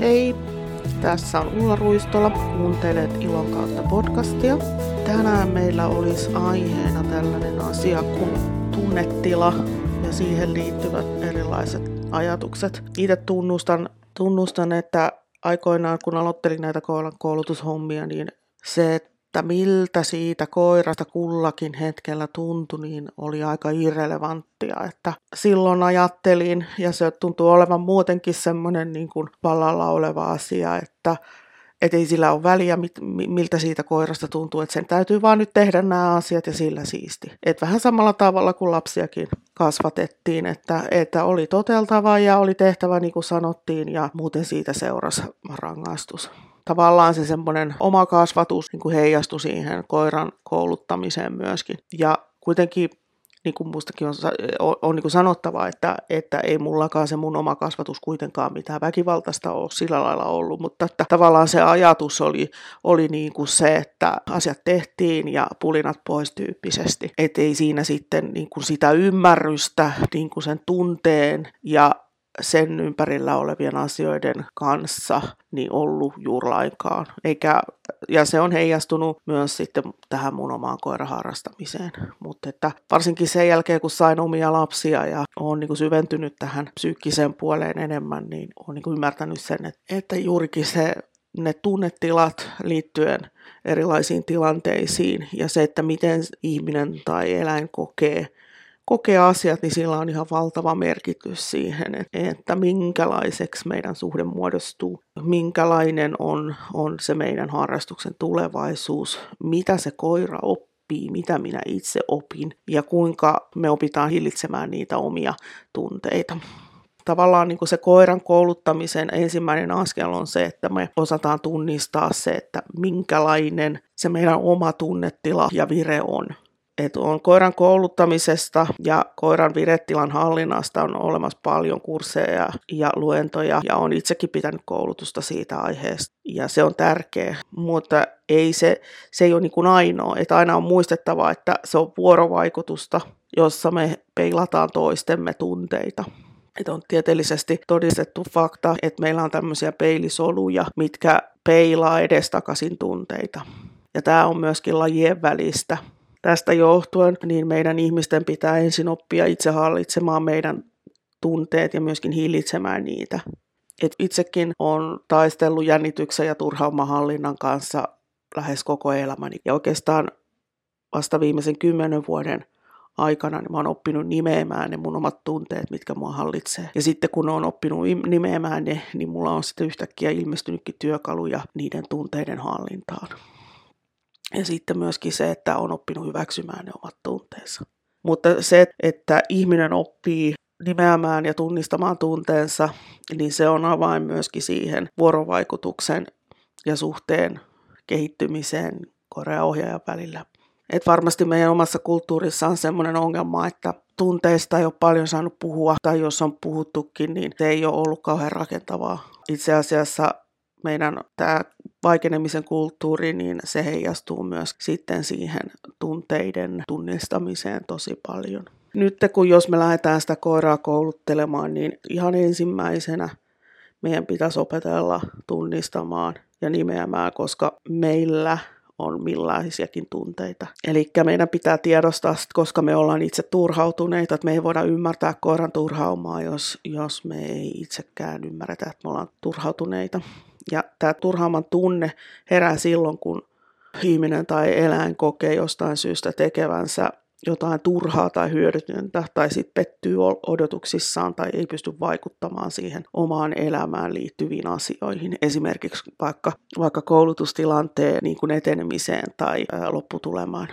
Hei, tässä on Ulla Ruistola, kuuntelet Ilon kautta podcastia. Tänään meillä olisi aiheena tällainen asia kuin tunnetila ja siihen liittyvät erilaiset ajatukset. Itse tunnustan, tunnustan, että aikoinaan kun aloittelin näitä koulutushommia, niin se, että että miltä siitä koirasta kullakin hetkellä tuntui, niin oli aika irrelevanttia. Että silloin ajattelin, ja se tuntuu olevan muutenkin semmoinen niin kuin vallalla oleva asia, että et ei sillä ole väliä, mit, miltä siitä koirasta tuntuu, että sen täytyy vaan nyt tehdä nämä asiat ja sillä siisti. Et vähän samalla tavalla kuin lapsiakin kasvatettiin, että, että oli toteltava ja oli tehtävä niin kuin sanottiin ja muuten siitä seurasi rangaistus tavallaan se semmoinen oma kasvatus niin kuin heijastui siihen koiran kouluttamiseen myöskin. Ja kuitenkin niin kuin mustakin on, on, on niin kuin sanottava, että, että ei mullakaan se mun oma kasvatus kuitenkaan mitään väkivaltaista ole sillä lailla ollut, mutta että tavallaan se ajatus oli, oli niin kuin se, että asiat tehtiin ja pulinat pois tyyppisesti. Että ei siinä sitten niin kuin sitä ymmärrystä niin kuin sen tunteen ja sen ympärillä olevien asioiden kanssa niin ollut juuri lainkaan. Eikä, ja se on heijastunut myös sitten tähän mun omaan koiraharrastamiseen. Mutta että varsinkin sen jälkeen, kun sain omia lapsia ja olen niin syventynyt tähän psyykkiseen puoleen enemmän, niin olen niin ymmärtänyt sen, että, että juurikin se ne tunnetilat liittyen erilaisiin tilanteisiin ja se, että miten ihminen tai eläin kokee kokee asiat, niin sillä on ihan valtava merkitys siihen, että minkälaiseksi meidän suhde muodostuu, minkälainen on, on se meidän harrastuksen tulevaisuus, mitä se koira oppii, mitä minä itse opin ja kuinka me opitaan hillitsemään niitä omia tunteita. Tavallaan niin kuin se koiran kouluttamisen ensimmäinen askel on se, että me osataan tunnistaa se, että minkälainen se meidän oma tunnetila ja vire on että on koiran kouluttamisesta ja koiran viretilan hallinnasta on olemassa paljon kursseja ja luentoja ja on itsekin pitänyt koulutusta siitä aiheesta ja se on tärkeä, mutta ei se, se ei ole niin kuin ainoa, että aina on muistettava, että se on vuorovaikutusta, jossa me peilataan toistemme tunteita. Että on tieteellisesti todistettu fakta, että meillä on tämmöisiä peilisoluja, mitkä peilaa edestakaisin tunteita. Ja tämä on myöskin lajien välistä. Tästä johtuen niin meidän ihmisten pitää ensin oppia itse hallitsemaan meidän tunteet ja myöskin hillitsemään niitä. Et itsekin on taistellut jännityksen ja turhaumahallinnan kanssa lähes koko elämäni. Ja oikeastaan vasta viimeisen kymmenen vuoden aikana niin mä oon oppinut nimeämään ne mun omat tunteet, mitkä mua hallitsee. Ja sitten kun on oppinut nimeämään ne, niin mulla on sitten yhtäkkiä ilmestynytkin työkaluja niiden tunteiden hallintaan. Ja sitten myöskin se, että on oppinut hyväksymään ne omat tunteensa. Mutta se, että ihminen oppii nimeämään ja tunnistamaan tunteensa, niin se on avain myöskin siihen vuorovaikutuksen ja suhteen kehittymiseen koreaohjaajan välillä. Et varmasti meidän omassa kulttuurissa on sellainen ongelma, että tunteista ei ole paljon saanut puhua, tai jos on puhuttukin, niin se ei ole ollut kauhean rakentavaa. Itse asiassa meidän tämä vaikenemisen kulttuuri, niin se heijastuu myös sitten siihen tunteiden tunnistamiseen tosi paljon. Nyt kun jos me lähdetään sitä koiraa kouluttelemaan, niin ihan ensimmäisenä meidän pitäisi opetella tunnistamaan ja nimeämään, koska meillä on millaisiakin tunteita. Eli meidän pitää tiedostaa, koska me ollaan itse turhautuneita, että me ei voida ymmärtää koiran turhaumaa, jos, jos me ei itsekään ymmärretä, että me ollaan turhautuneita. Ja tämä turhaaman tunne herää silloin, kun ihminen tai eläin kokee jostain syystä tekevänsä jotain turhaa tai hyödytöntä tai sitten pettyy odotuksissaan tai ei pysty vaikuttamaan siihen omaan elämään liittyviin asioihin. Esimerkiksi vaikka, vaikka koulutustilanteen niin kuin etenemiseen tai ää, lopputulemaan.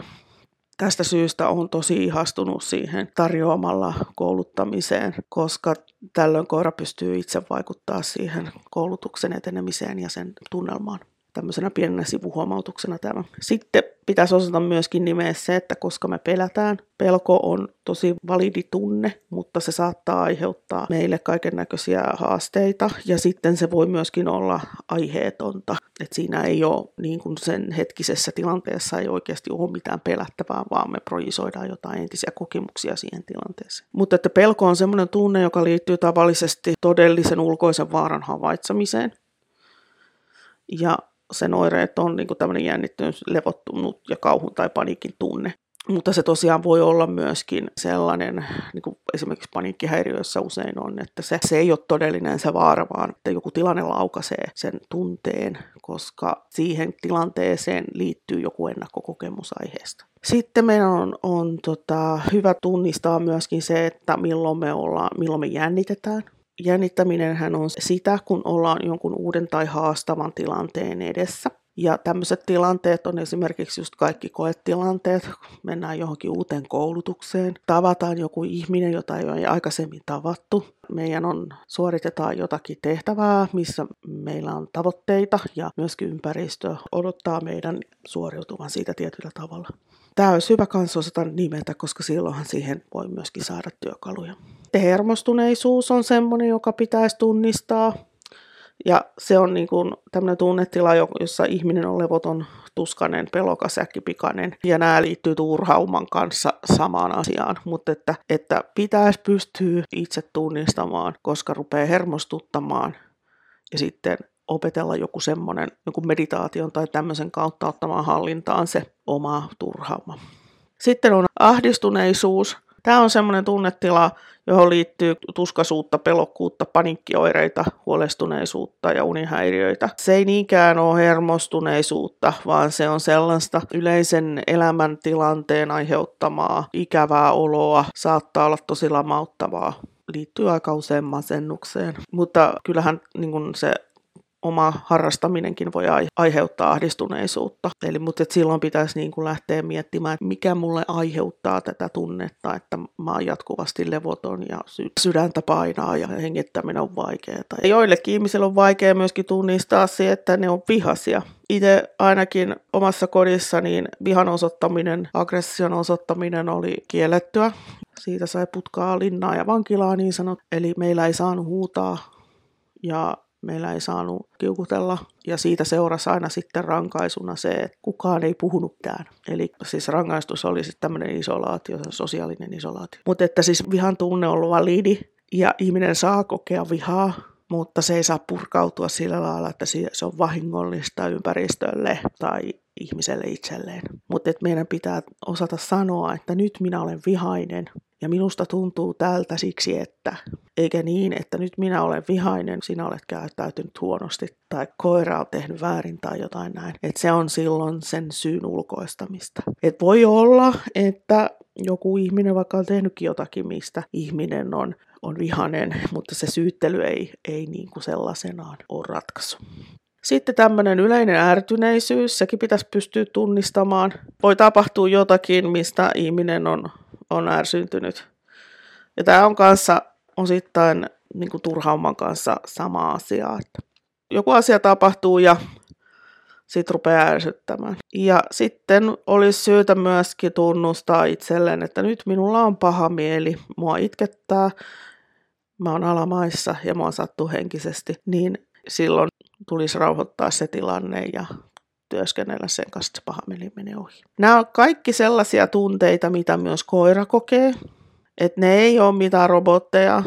Tästä syystä on tosi ihastunut siihen tarjoamalla kouluttamiseen, koska tällöin koira pystyy itse vaikuttaa siihen koulutuksen etenemiseen ja sen tunnelmaan tämmöisenä pienenä sivuhuomautuksena tämä. Sitten pitäisi osata myöskin nimeä se, että koska me pelätään, pelko on tosi validi tunne, mutta se saattaa aiheuttaa meille kaiken näköisiä haasteita ja sitten se voi myöskin olla aiheetonta. Että siinä ei ole niin kuin sen hetkisessä tilanteessa ei oikeasti ole mitään pelättävää, vaan me projisoidaan jotain entisiä kokemuksia siihen tilanteeseen. Mutta että pelko on semmoinen tunne, joka liittyy tavallisesti todellisen ulkoisen vaaran havaitsemiseen Ja sen oireet on niin tämmöinen jännittynyt, levottunut ja kauhun tai paniikin tunne. Mutta se tosiaan voi olla myöskin sellainen, niin kuin esimerkiksi paniikkihäiriöissä usein on, että se, se ei ole todellinen se vaara, vaan että joku tilanne laukaisee sen tunteen, koska siihen tilanteeseen liittyy joku ennakkokokemus aiheesta. Sitten meidän on, on tota, hyvä tunnistaa myöskin se, että milloin me, ollaan, milloin me jännitetään. Jännittäminen on sitä, kun ollaan jonkun uuden tai haastavan tilanteen edessä. Ja tämmöiset tilanteet on esimerkiksi just kaikki koetilanteet, mennään johonkin uuteen koulutukseen, tavataan joku ihminen, jota ei ole aikaisemmin tavattu. Meidän on, suoritetaan jotakin tehtävää, missä meillä on tavoitteita ja myöskin ympäristö odottaa meidän suoriutuvan siitä tietyllä tavalla. Tämä olisi hyvä kanssa osata nimetä, koska silloinhan siihen voi myöskin saada työkaluja. Hermostuneisuus on semmoinen, joka pitäisi tunnistaa ja se on niin kuin tämmöinen tunnetila, jossa ihminen on levoton, tuskanen, pelokas, äkkipikainen. Ja nämä liittyy turhauman kanssa samaan asiaan. Mutta että, että pitäisi pystyä itse tunnistamaan, koska rupeaa hermostuttamaan. Ja sitten opetella joku semmoinen, joku meditaation tai tämmöisen kautta ottamaan hallintaan se oma turhauma. Sitten on ahdistuneisuus. Tämä on semmoinen tunnetila, johon liittyy tuskasuutta, pelokkuutta, paniikkioireita, huolestuneisuutta ja unihäiriöitä. Se ei niinkään ole hermostuneisuutta, vaan se on sellaista yleisen elämäntilanteen aiheuttamaa ikävää oloa, saattaa olla tosi lamauttavaa liittyy aika usein masennukseen. Mutta kyllähän niin se oma harrastaminenkin voi aiheuttaa ahdistuneisuutta. Eli mutta et silloin pitäisi niin kuin lähteä miettimään, mikä mulle aiheuttaa tätä tunnetta, että mä oon jatkuvasti levoton ja sydäntä painaa ja hengittäminen on vaikeaa. Ja joillekin ihmisillä on vaikea myöskin tunnistaa se, että ne on vihasia. Itse ainakin omassa kodissa niin vihan osoittaminen, aggression osoittaminen oli kiellettyä. Siitä sai putkaa linnaa ja vankilaa niin sanot. Eli meillä ei saanut huutaa ja meillä ei saanut kiukutella ja siitä seurasi aina sitten rankaisuna se, että kukaan ei puhunut mitään. Eli siis rangaistus oli sitten tämmöinen isolaatio, sosiaalinen isolaatio. Mutta että siis vihan tunne on validi ja ihminen saa kokea vihaa, mutta se ei saa purkautua sillä lailla, että se on vahingollista ympäristölle tai ihmiselle itselleen. Mutta meidän pitää osata sanoa, että nyt minä olen vihainen ja minusta tuntuu tältä siksi, että eikä niin, että nyt minä olen vihainen, sinä olet käyttäytynyt huonosti tai koira on tehnyt väärin tai jotain näin. Että se on silloin sen syyn ulkoistamista. Et voi olla, että joku ihminen vaikka on tehnytkin jotakin, mistä ihminen on, on vihainen, mutta se syyttely ei, ei niin kuin sellaisenaan ole ratkaisu. Sitten tämmöinen yleinen ärtyneisyys, sekin pitäisi pystyä tunnistamaan. Voi tapahtua jotakin, mistä ihminen on, on ärsyntynyt. Ja tämä on kanssa osittain niin kuin turhauman kanssa sama asia. Että joku asia tapahtuu ja sitten rupeaa ärsyttämään. Ja sitten olisi syytä myöskin tunnustaa itselleen, että nyt minulla on paha mieli, mua itkettää, mä oon alamaissa ja mua sattuu henkisesti, niin silloin tulisi rauhoittaa se tilanne ja työskennellä sen kanssa, että paha mieli menee ohi. Nämä on kaikki sellaisia tunteita, mitä myös koira kokee. Että ne ei ole mitään robotteja,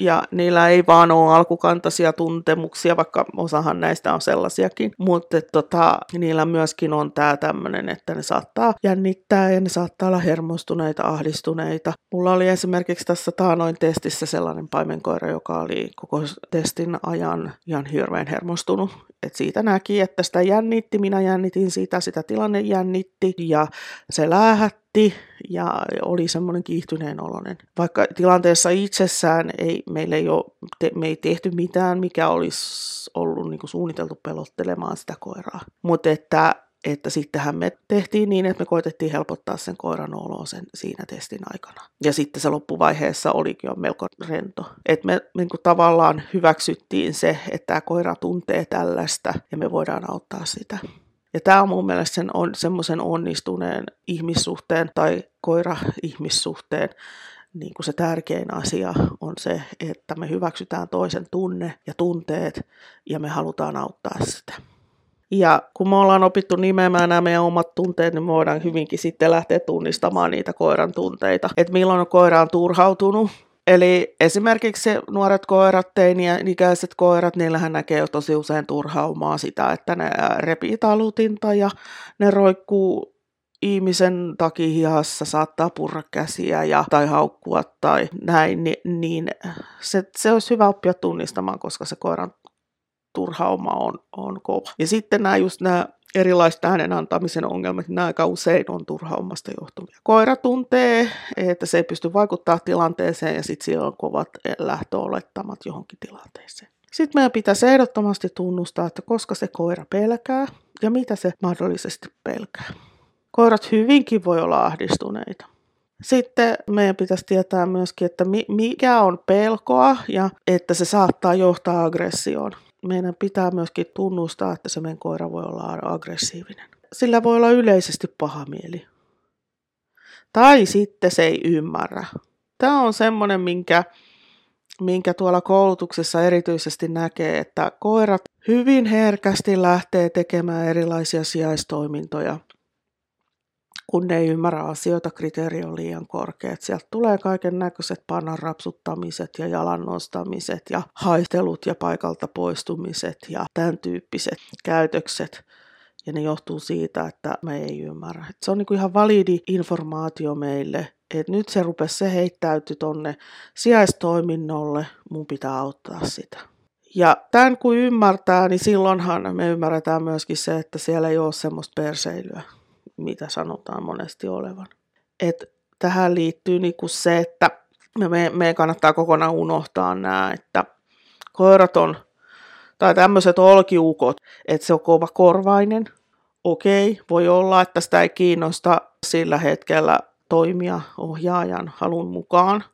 ja niillä ei vaan ole alkukantaisia tuntemuksia, vaikka osahan näistä on sellaisiakin, mutta tota, niillä myöskin on tämä tämmöinen, että ne saattaa jännittää ja ne saattaa olla hermostuneita, ahdistuneita. Mulla oli esimerkiksi tässä taanoin testissä sellainen paimenkoira, joka oli koko testin ajan ihan hirveän hermostunut. Et siitä näki, että sitä jännitti, minä jännitin sitä, sitä tilanne jännitti ja se läähätti aloitti ja oli semmoinen kiihtyneen oloinen. Vaikka tilanteessa itsessään ei, meillä ei ole, te, me ei tehty mitään, mikä olisi ollut niin kuin suunniteltu pelottelemaan sitä koiraa. Mutta että että sittenhän me tehtiin niin, että me koitettiin helpottaa sen koiran oloa sen siinä testin aikana. Ja sitten se loppuvaiheessa olikin jo melko rento. Että me niin kuin tavallaan hyväksyttiin se, että tämä koira tuntee tällaista ja me voidaan auttaa sitä. Ja tämä on mun mielestä sen on, semmoisen onnistuneen ihmissuhteen tai koira-ihmissuhteen niin kuin se tärkein asia on se, että me hyväksytään toisen tunne ja tunteet ja me halutaan auttaa sitä. Ja kun me ollaan opittu nimeämään nämä meidän omat tunteet, niin me voidaan hyvinkin sitten lähteä tunnistamaan niitä koiran tunteita. Että milloin koira on turhautunut, Eli esimerkiksi nuoret koirat, teini-ikäiset koirat, niillähän näkee tosi usein turhaumaa sitä, että ne repii talutinta ja ne roikkuu ihmisen takihihassa, saattaa purra käsiä ja, tai haukkua tai näin, niin, niin se, se olisi hyvä oppia tunnistamaan, koska se koiran turhauma on, on kova. Ja sitten nämä just nämä erilaiset äänen antamisen ongelmat, nämä aika usein on turhaumasta johtuvia. Koira tuntee, että se ei pysty vaikuttaa tilanteeseen ja sitten siellä on kovat lähtöolettamat johonkin tilanteeseen. Sitten meidän pitäisi ehdottomasti tunnustaa, että koska se koira pelkää ja mitä se mahdollisesti pelkää. Koirat hyvinkin voi olla ahdistuneita. Sitten meidän pitäisi tietää myöskin, että mikä on pelkoa ja että se saattaa johtaa aggressioon meidän pitää myöskin tunnustaa, että se meidän koira voi olla aggressiivinen. Sillä voi olla yleisesti paha mieli. Tai sitten se ei ymmärrä. Tämä on semmoinen, minkä, minkä tuolla koulutuksessa erityisesti näkee, että koirat hyvin herkästi lähtee tekemään erilaisia sijaistoimintoja kun ne ei ymmärrä asioita, kriteeri on liian korkea. Sieltä tulee kaiken näköiset panan rapsuttamiset ja jalan nostamiset ja haistelut ja paikalta poistumiset ja tämän tyyppiset käytökset. Ja ne johtuu siitä, että me ei ymmärrä. Et se on niinku ihan validi informaatio meille, että nyt se rupesi se heittäyty tonne sijaistoiminnolle, mun pitää auttaa sitä. Ja tämän kun ymmärtää, niin silloinhan me ymmärretään myöskin se, että siellä ei ole semmoista perseilyä mitä sanotaan monesti olevan. Et tähän liittyy niinku se, että me, meidän kannattaa kokonaan unohtaa nämä, että koirat on, tai tämmöiset olkiukot, että se on kova korvainen. Okei, voi olla, että sitä ei kiinnosta sillä hetkellä toimia ohjaajan halun mukaan,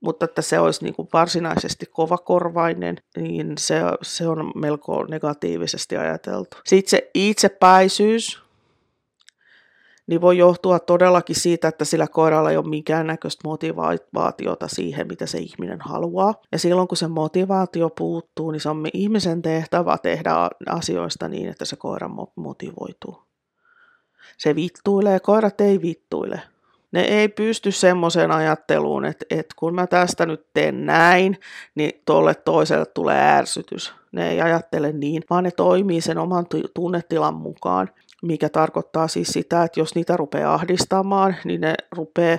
mutta että se olisi niin kuin varsinaisesti kovakorvainen, niin se, se on melko negatiivisesti ajateltu. Sitten se itsepäisyys, niin voi johtua todellakin siitä, että sillä koiralla ei ole minkäännäköistä motivaatiota siihen, mitä se ihminen haluaa. Ja silloin kun se motivaatio puuttuu, niin se on ihmisen tehtävä tehdä asioista niin, että se koira motivoituu. Se vittuilee, koirat ei vittuile. Ne ei pysty semmoiseen ajatteluun, että, että kun mä tästä nyt teen näin, niin tolle toiselle tulee ärsytys. Ne ei ajattele niin, vaan ne toimii sen oman tunnetilan mukaan mikä tarkoittaa siis sitä, että jos niitä rupeaa ahdistamaan, niin ne rupeaa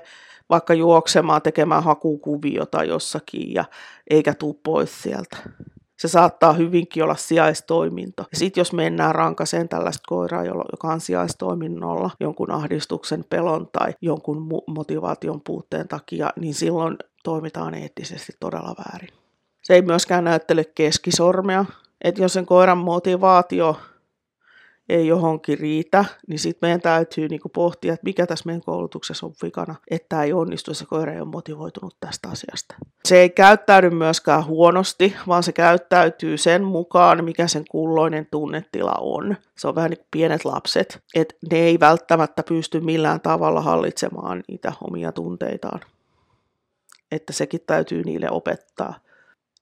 vaikka juoksemaan, tekemään hakukuviota jossakin ja eikä tuu pois sieltä. Se saattaa hyvinkin olla sijaistoiminto. Sitten jos mennään rankaseen tällaista koiraa, joka on sijaistoiminnolla jonkun ahdistuksen, pelon tai jonkun motivaation puutteen takia, niin silloin toimitaan eettisesti todella väärin. Se ei myöskään näyttele keskisormea. Että jos sen koiran motivaatio ei johonkin riitä, niin sitten meidän täytyy niinku pohtia, että mikä tässä meidän koulutuksessa on vikana, että ei onnistu, se koira ei ole motivoitunut tästä asiasta. Se ei käyttäydy myöskään huonosti, vaan se käyttäytyy sen mukaan, mikä sen kulloinen tunnetila on. Se on vähän niin kuin pienet lapset, että ne ei välttämättä pysty millään tavalla hallitsemaan niitä omia tunteitaan. Että sekin täytyy niille opettaa.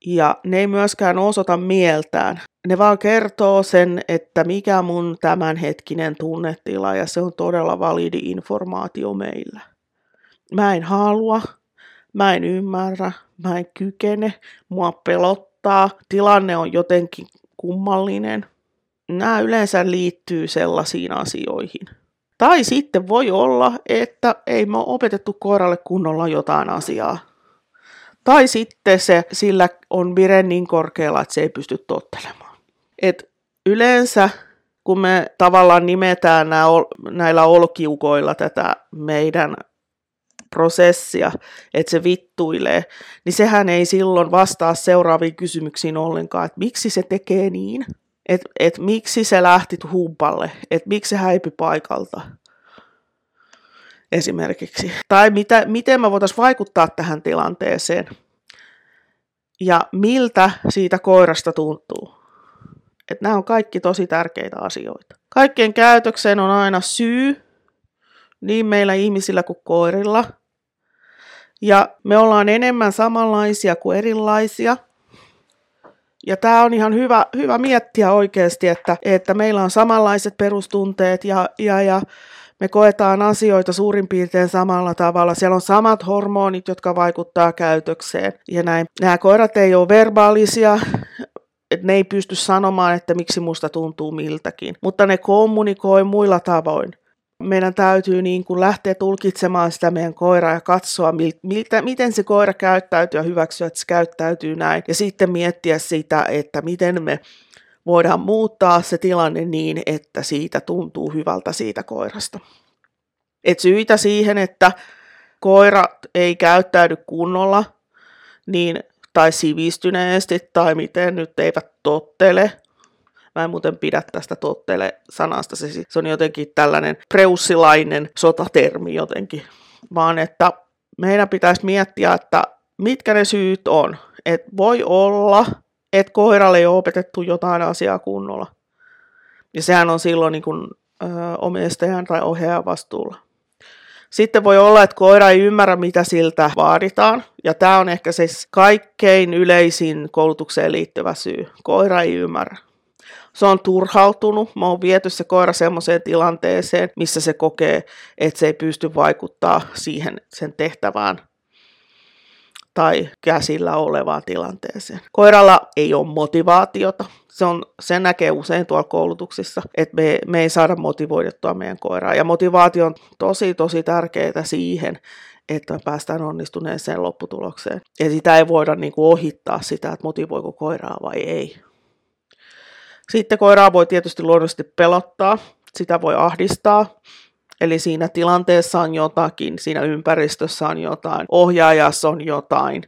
Ja ne ei myöskään osoita mieltään. Ne vaan kertoo sen, että mikä mun tämänhetkinen tunnetila, ja se on todella validi informaatio meillä. Mä en halua, mä en ymmärrä, mä en kykene, mua pelottaa, tilanne on jotenkin kummallinen. Nämä yleensä liittyy sellaisiin asioihin. Tai sitten voi olla, että ei me opetettu koiralle kunnolla jotain asiaa. Tai sitten se, sillä on vire niin korkealla, että se ei pysty tottelemaan. Et yleensä kun me tavallaan nimetään nää, näillä olkiukoilla tätä meidän prosessia, että se vittuilee, niin sehän ei silloin vastaa seuraaviin kysymyksiin ollenkaan, että miksi se tekee niin, että et miksi se lähti huupalle, että miksi se häipyi paikalta, esimerkiksi. Tai mitä, miten me voitaisiin vaikuttaa tähän tilanteeseen ja miltä siitä koirasta tuntuu. Että nämä on kaikki tosi tärkeitä asioita. Kaikkien käytökseen on aina syy, niin meillä ihmisillä kuin koirilla. Ja me ollaan enemmän samanlaisia kuin erilaisia. Ja tämä on ihan hyvä, hyvä miettiä oikeasti, että, että meillä on samanlaiset perustunteet ja, ja, ja me koetaan asioita suurin piirtein samalla tavalla. Siellä on samat hormonit, jotka vaikuttaa käytökseen. Ja näin. Nämä koirat ei ole verbaalisia, että ne ei pysty sanomaan, että miksi musta tuntuu miltäkin, mutta ne kommunikoi muilla tavoin. Meidän täytyy niin kuin lähteä tulkitsemaan sitä meidän koiraa ja katsoa, miltä, miten se koira käyttäytyy ja hyväksyä, että se käyttäytyy näin. Ja sitten miettiä sitä, että miten me voidaan muuttaa se tilanne niin, että siitä tuntuu hyvältä siitä koirasta. Et syitä siihen, että koira ei käyttäydy kunnolla, niin tai sivistyneesti tai miten nyt eivät tottele. Mä en muuten pidä tästä tottele sanasta, se, se on jotenkin tällainen preussilainen sotatermi jotenkin, vaan että meidän pitäisi miettiä, että mitkä ne syyt on. Et voi olla, että koiralle ei ole opetettu jotain asiaa kunnolla. Ja sehän on silloin niin kuin, ö, omistajan tai ohjaajan vastuulla. Sitten voi olla, että koira ei ymmärrä, mitä siltä vaaditaan. Ja tämä on ehkä siis kaikkein yleisin koulutukseen liittyvä syy. Koira ei ymmärrä. Se on turhautunut. Mä oon viety se koira semmoiseen tilanteeseen, missä se kokee, että se ei pysty vaikuttaa siihen sen tehtävään tai käsillä olevaan tilanteeseen. Koiralla ei ole motivaatiota. Se, on, se näkee usein tuolla koulutuksissa, että me, me ei saada motivoidettua meidän koiraa. Ja motivaatio on tosi, tosi tärkeää siihen, että me päästään onnistuneeseen lopputulokseen. Ja sitä ei voida niin kuin ohittaa sitä, että motivoiko koiraa vai ei. Sitten koiraa voi tietysti luonnollisesti pelottaa, sitä voi ahdistaa, Eli siinä tilanteessa on jotakin, siinä ympäristössä on jotain, ohjaajassa on jotain,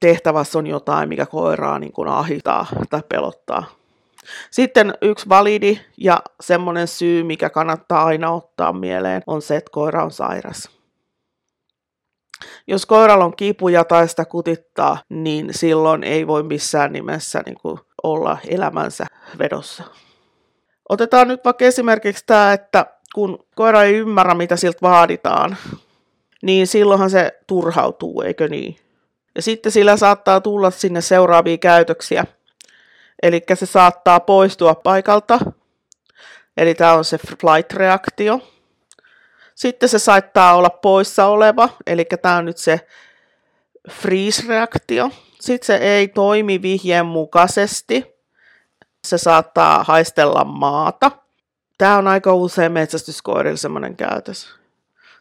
tehtävässä on jotain, mikä koiraa niin kuin ahitaa tai pelottaa. Sitten yksi validi ja semmoinen syy, mikä kannattaa aina ottaa mieleen, on se, että koira on sairas. Jos koiralla on kipuja tai sitä kutittaa, niin silloin ei voi missään nimessä niin kuin olla elämänsä vedossa. Otetaan nyt vaikka esimerkiksi tämä, että kun koira ei ymmärrä, mitä siltä vaaditaan, niin silloinhan se turhautuu, eikö niin? Ja sitten sillä saattaa tulla sinne seuraavia käytöksiä. Eli se saattaa poistua paikalta. Eli tämä on se flight-reaktio. Sitten se saattaa olla poissa oleva, eli tämä on nyt se freeze-reaktio. Sitten se ei toimi vihjeen mukaisesti. Se saattaa haistella maata. Tämä on aika usein metsästyskoirilla semmoinen käytös.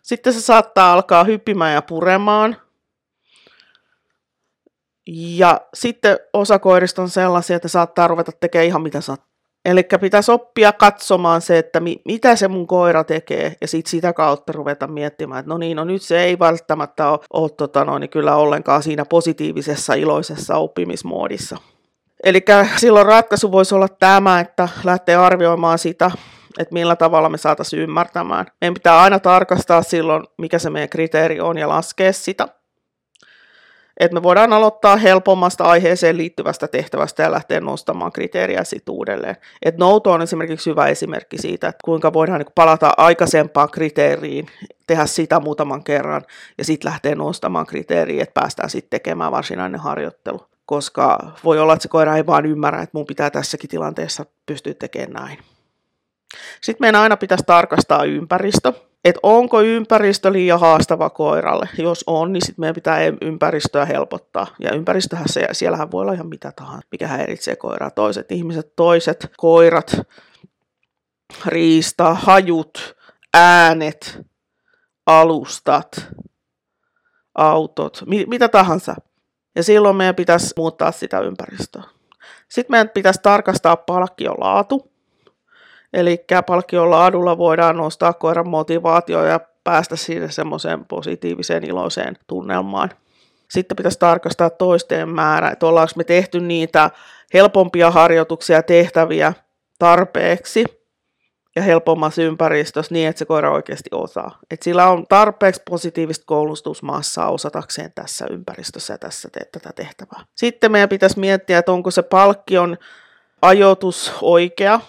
Sitten se saattaa alkaa hyppimään ja puremaan. Ja sitten osa koirista on sellaisia, että saattaa ruveta tekemään ihan mitä sattuu. Eli pitäisi oppia katsomaan se, että mi- mitä se mun koira tekee, ja sitten sitä kautta ruveta miettimään, että no niin, no nyt se ei välttämättä ole, ole tota no, niin kyllä ollenkaan siinä positiivisessa, iloisessa oppimismoodissa. Eli silloin ratkaisu voisi olla tämä, että lähtee arvioimaan sitä, että millä tavalla me saataisiin ymmärtämään. Meidän pitää aina tarkastaa silloin, mikä se meidän kriteeri on ja laskea sitä. Että me voidaan aloittaa helpommasta aiheeseen liittyvästä tehtävästä ja lähteä nostamaan kriteeriä sitten uudelleen. Et nouto on esimerkiksi hyvä esimerkki siitä, että kuinka voidaan niin palata aikaisempaan kriteeriin, tehdä sitä muutaman kerran ja sitten lähteä nostamaan kriteeriä, että päästään sitten tekemään varsinainen harjoittelu. Koska voi olla, että se koira ei vaan ymmärrä, että mun pitää tässäkin tilanteessa pystyä tekemään näin. Sitten meidän aina pitäisi tarkastaa ympäristö, että onko ympäristö liian haastava koiralle. Jos on, niin sitten meidän pitää ympäristöä helpottaa. Ja ympäristöhän se, siellähän voi olla ihan mitä tahansa, mikä häiritsee koiraa. Toiset ihmiset, toiset koirat, riista, hajut, äänet, alustat, autot, mi- mitä tahansa. Ja silloin meidän pitäisi muuttaa sitä ympäristöä. Sitten meidän pitäisi tarkastaa palkkion laatu. Eli palkkion laadulla voidaan nostaa koiran motivaatio ja päästä siihen semmoiseen positiiviseen iloiseen tunnelmaan. Sitten pitäisi tarkastaa toisten määrä, että ollaanko me tehty niitä helpompia harjoituksia tehtäviä tarpeeksi ja helpommassa ympäristössä niin, että se koira oikeasti osaa. Että sillä on tarpeeksi positiivista koulutusmassaa osatakseen tässä ympäristössä ja tässä te- tätä tehtävää. Sitten meidän pitäisi miettiä, että onko se palkkion ajoitus oikea,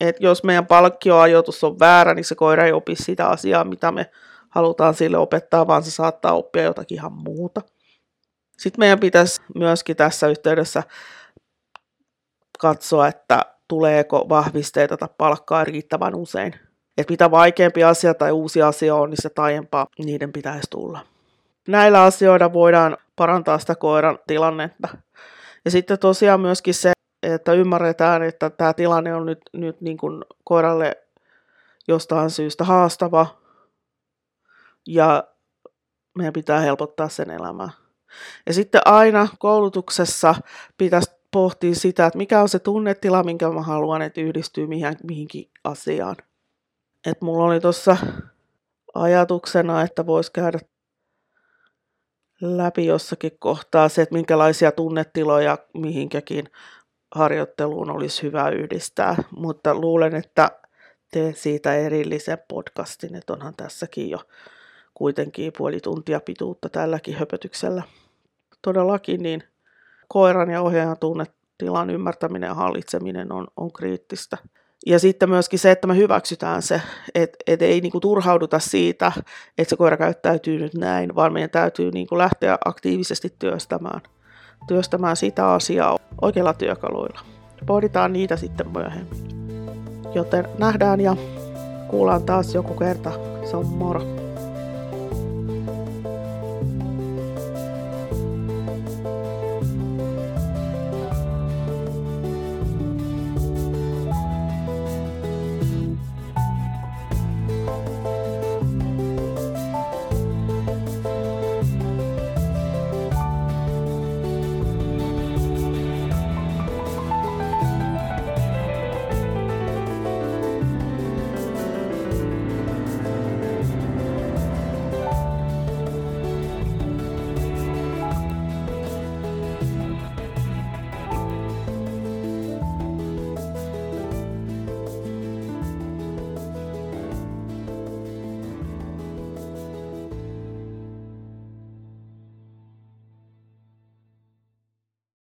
että jos meidän palkkioajoitus on väärä, niin se koira ei opi sitä asiaa, mitä me halutaan sille opettaa, vaan se saattaa oppia jotakin ihan muuta. Sitten meidän pitäisi myöskin tässä yhteydessä katsoa, että tuleeko vahvisteita tai palkkaa riittävän usein. Että mitä vaikeampi asia tai uusi asia on, niin se taajempaa niiden pitäisi tulla. Näillä asioilla voidaan parantaa sitä koiran tilannetta. Ja sitten tosiaan myöskin se, että ymmärretään, että tämä tilanne on nyt, nyt niin kuin koiralle jostain syystä haastava ja meidän pitää helpottaa sen elämää. Ja sitten aina koulutuksessa pitäisi pohtia sitä, että mikä on se tunnetila, minkä mä haluan, että yhdistyy mihinkin asiaan. Et mulla oli tuossa ajatuksena, että voisi käydä läpi jossakin kohtaa se, että minkälaisia tunnetiloja mihinkäkin harjoitteluun olisi hyvä yhdistää, mutta luulen, että teen siitä erillisen podcastin, että onhan tässäkin jo kuitenkin puoli tuntia pituutta tälläkin höpötyksellä. Todellakin niin koiran ja ohjaajan tunnetilan ymmärtäminen ja hallitseminen on, on kriittistä. Ja sitten myöskin se, että me hyväksytään se, että et ei niinku turhauduta siitä, että se koira käyttäytyy nyt näin, vaan meidän täytyy niinku lähteä aktiivisesti työstämään, työstämään sitä asiaa oikeilla työkaluilla. Pohditaan niitä sitten myöhemmin. Joten nähdään ja kuullaan taas joku kerta. Se on moro.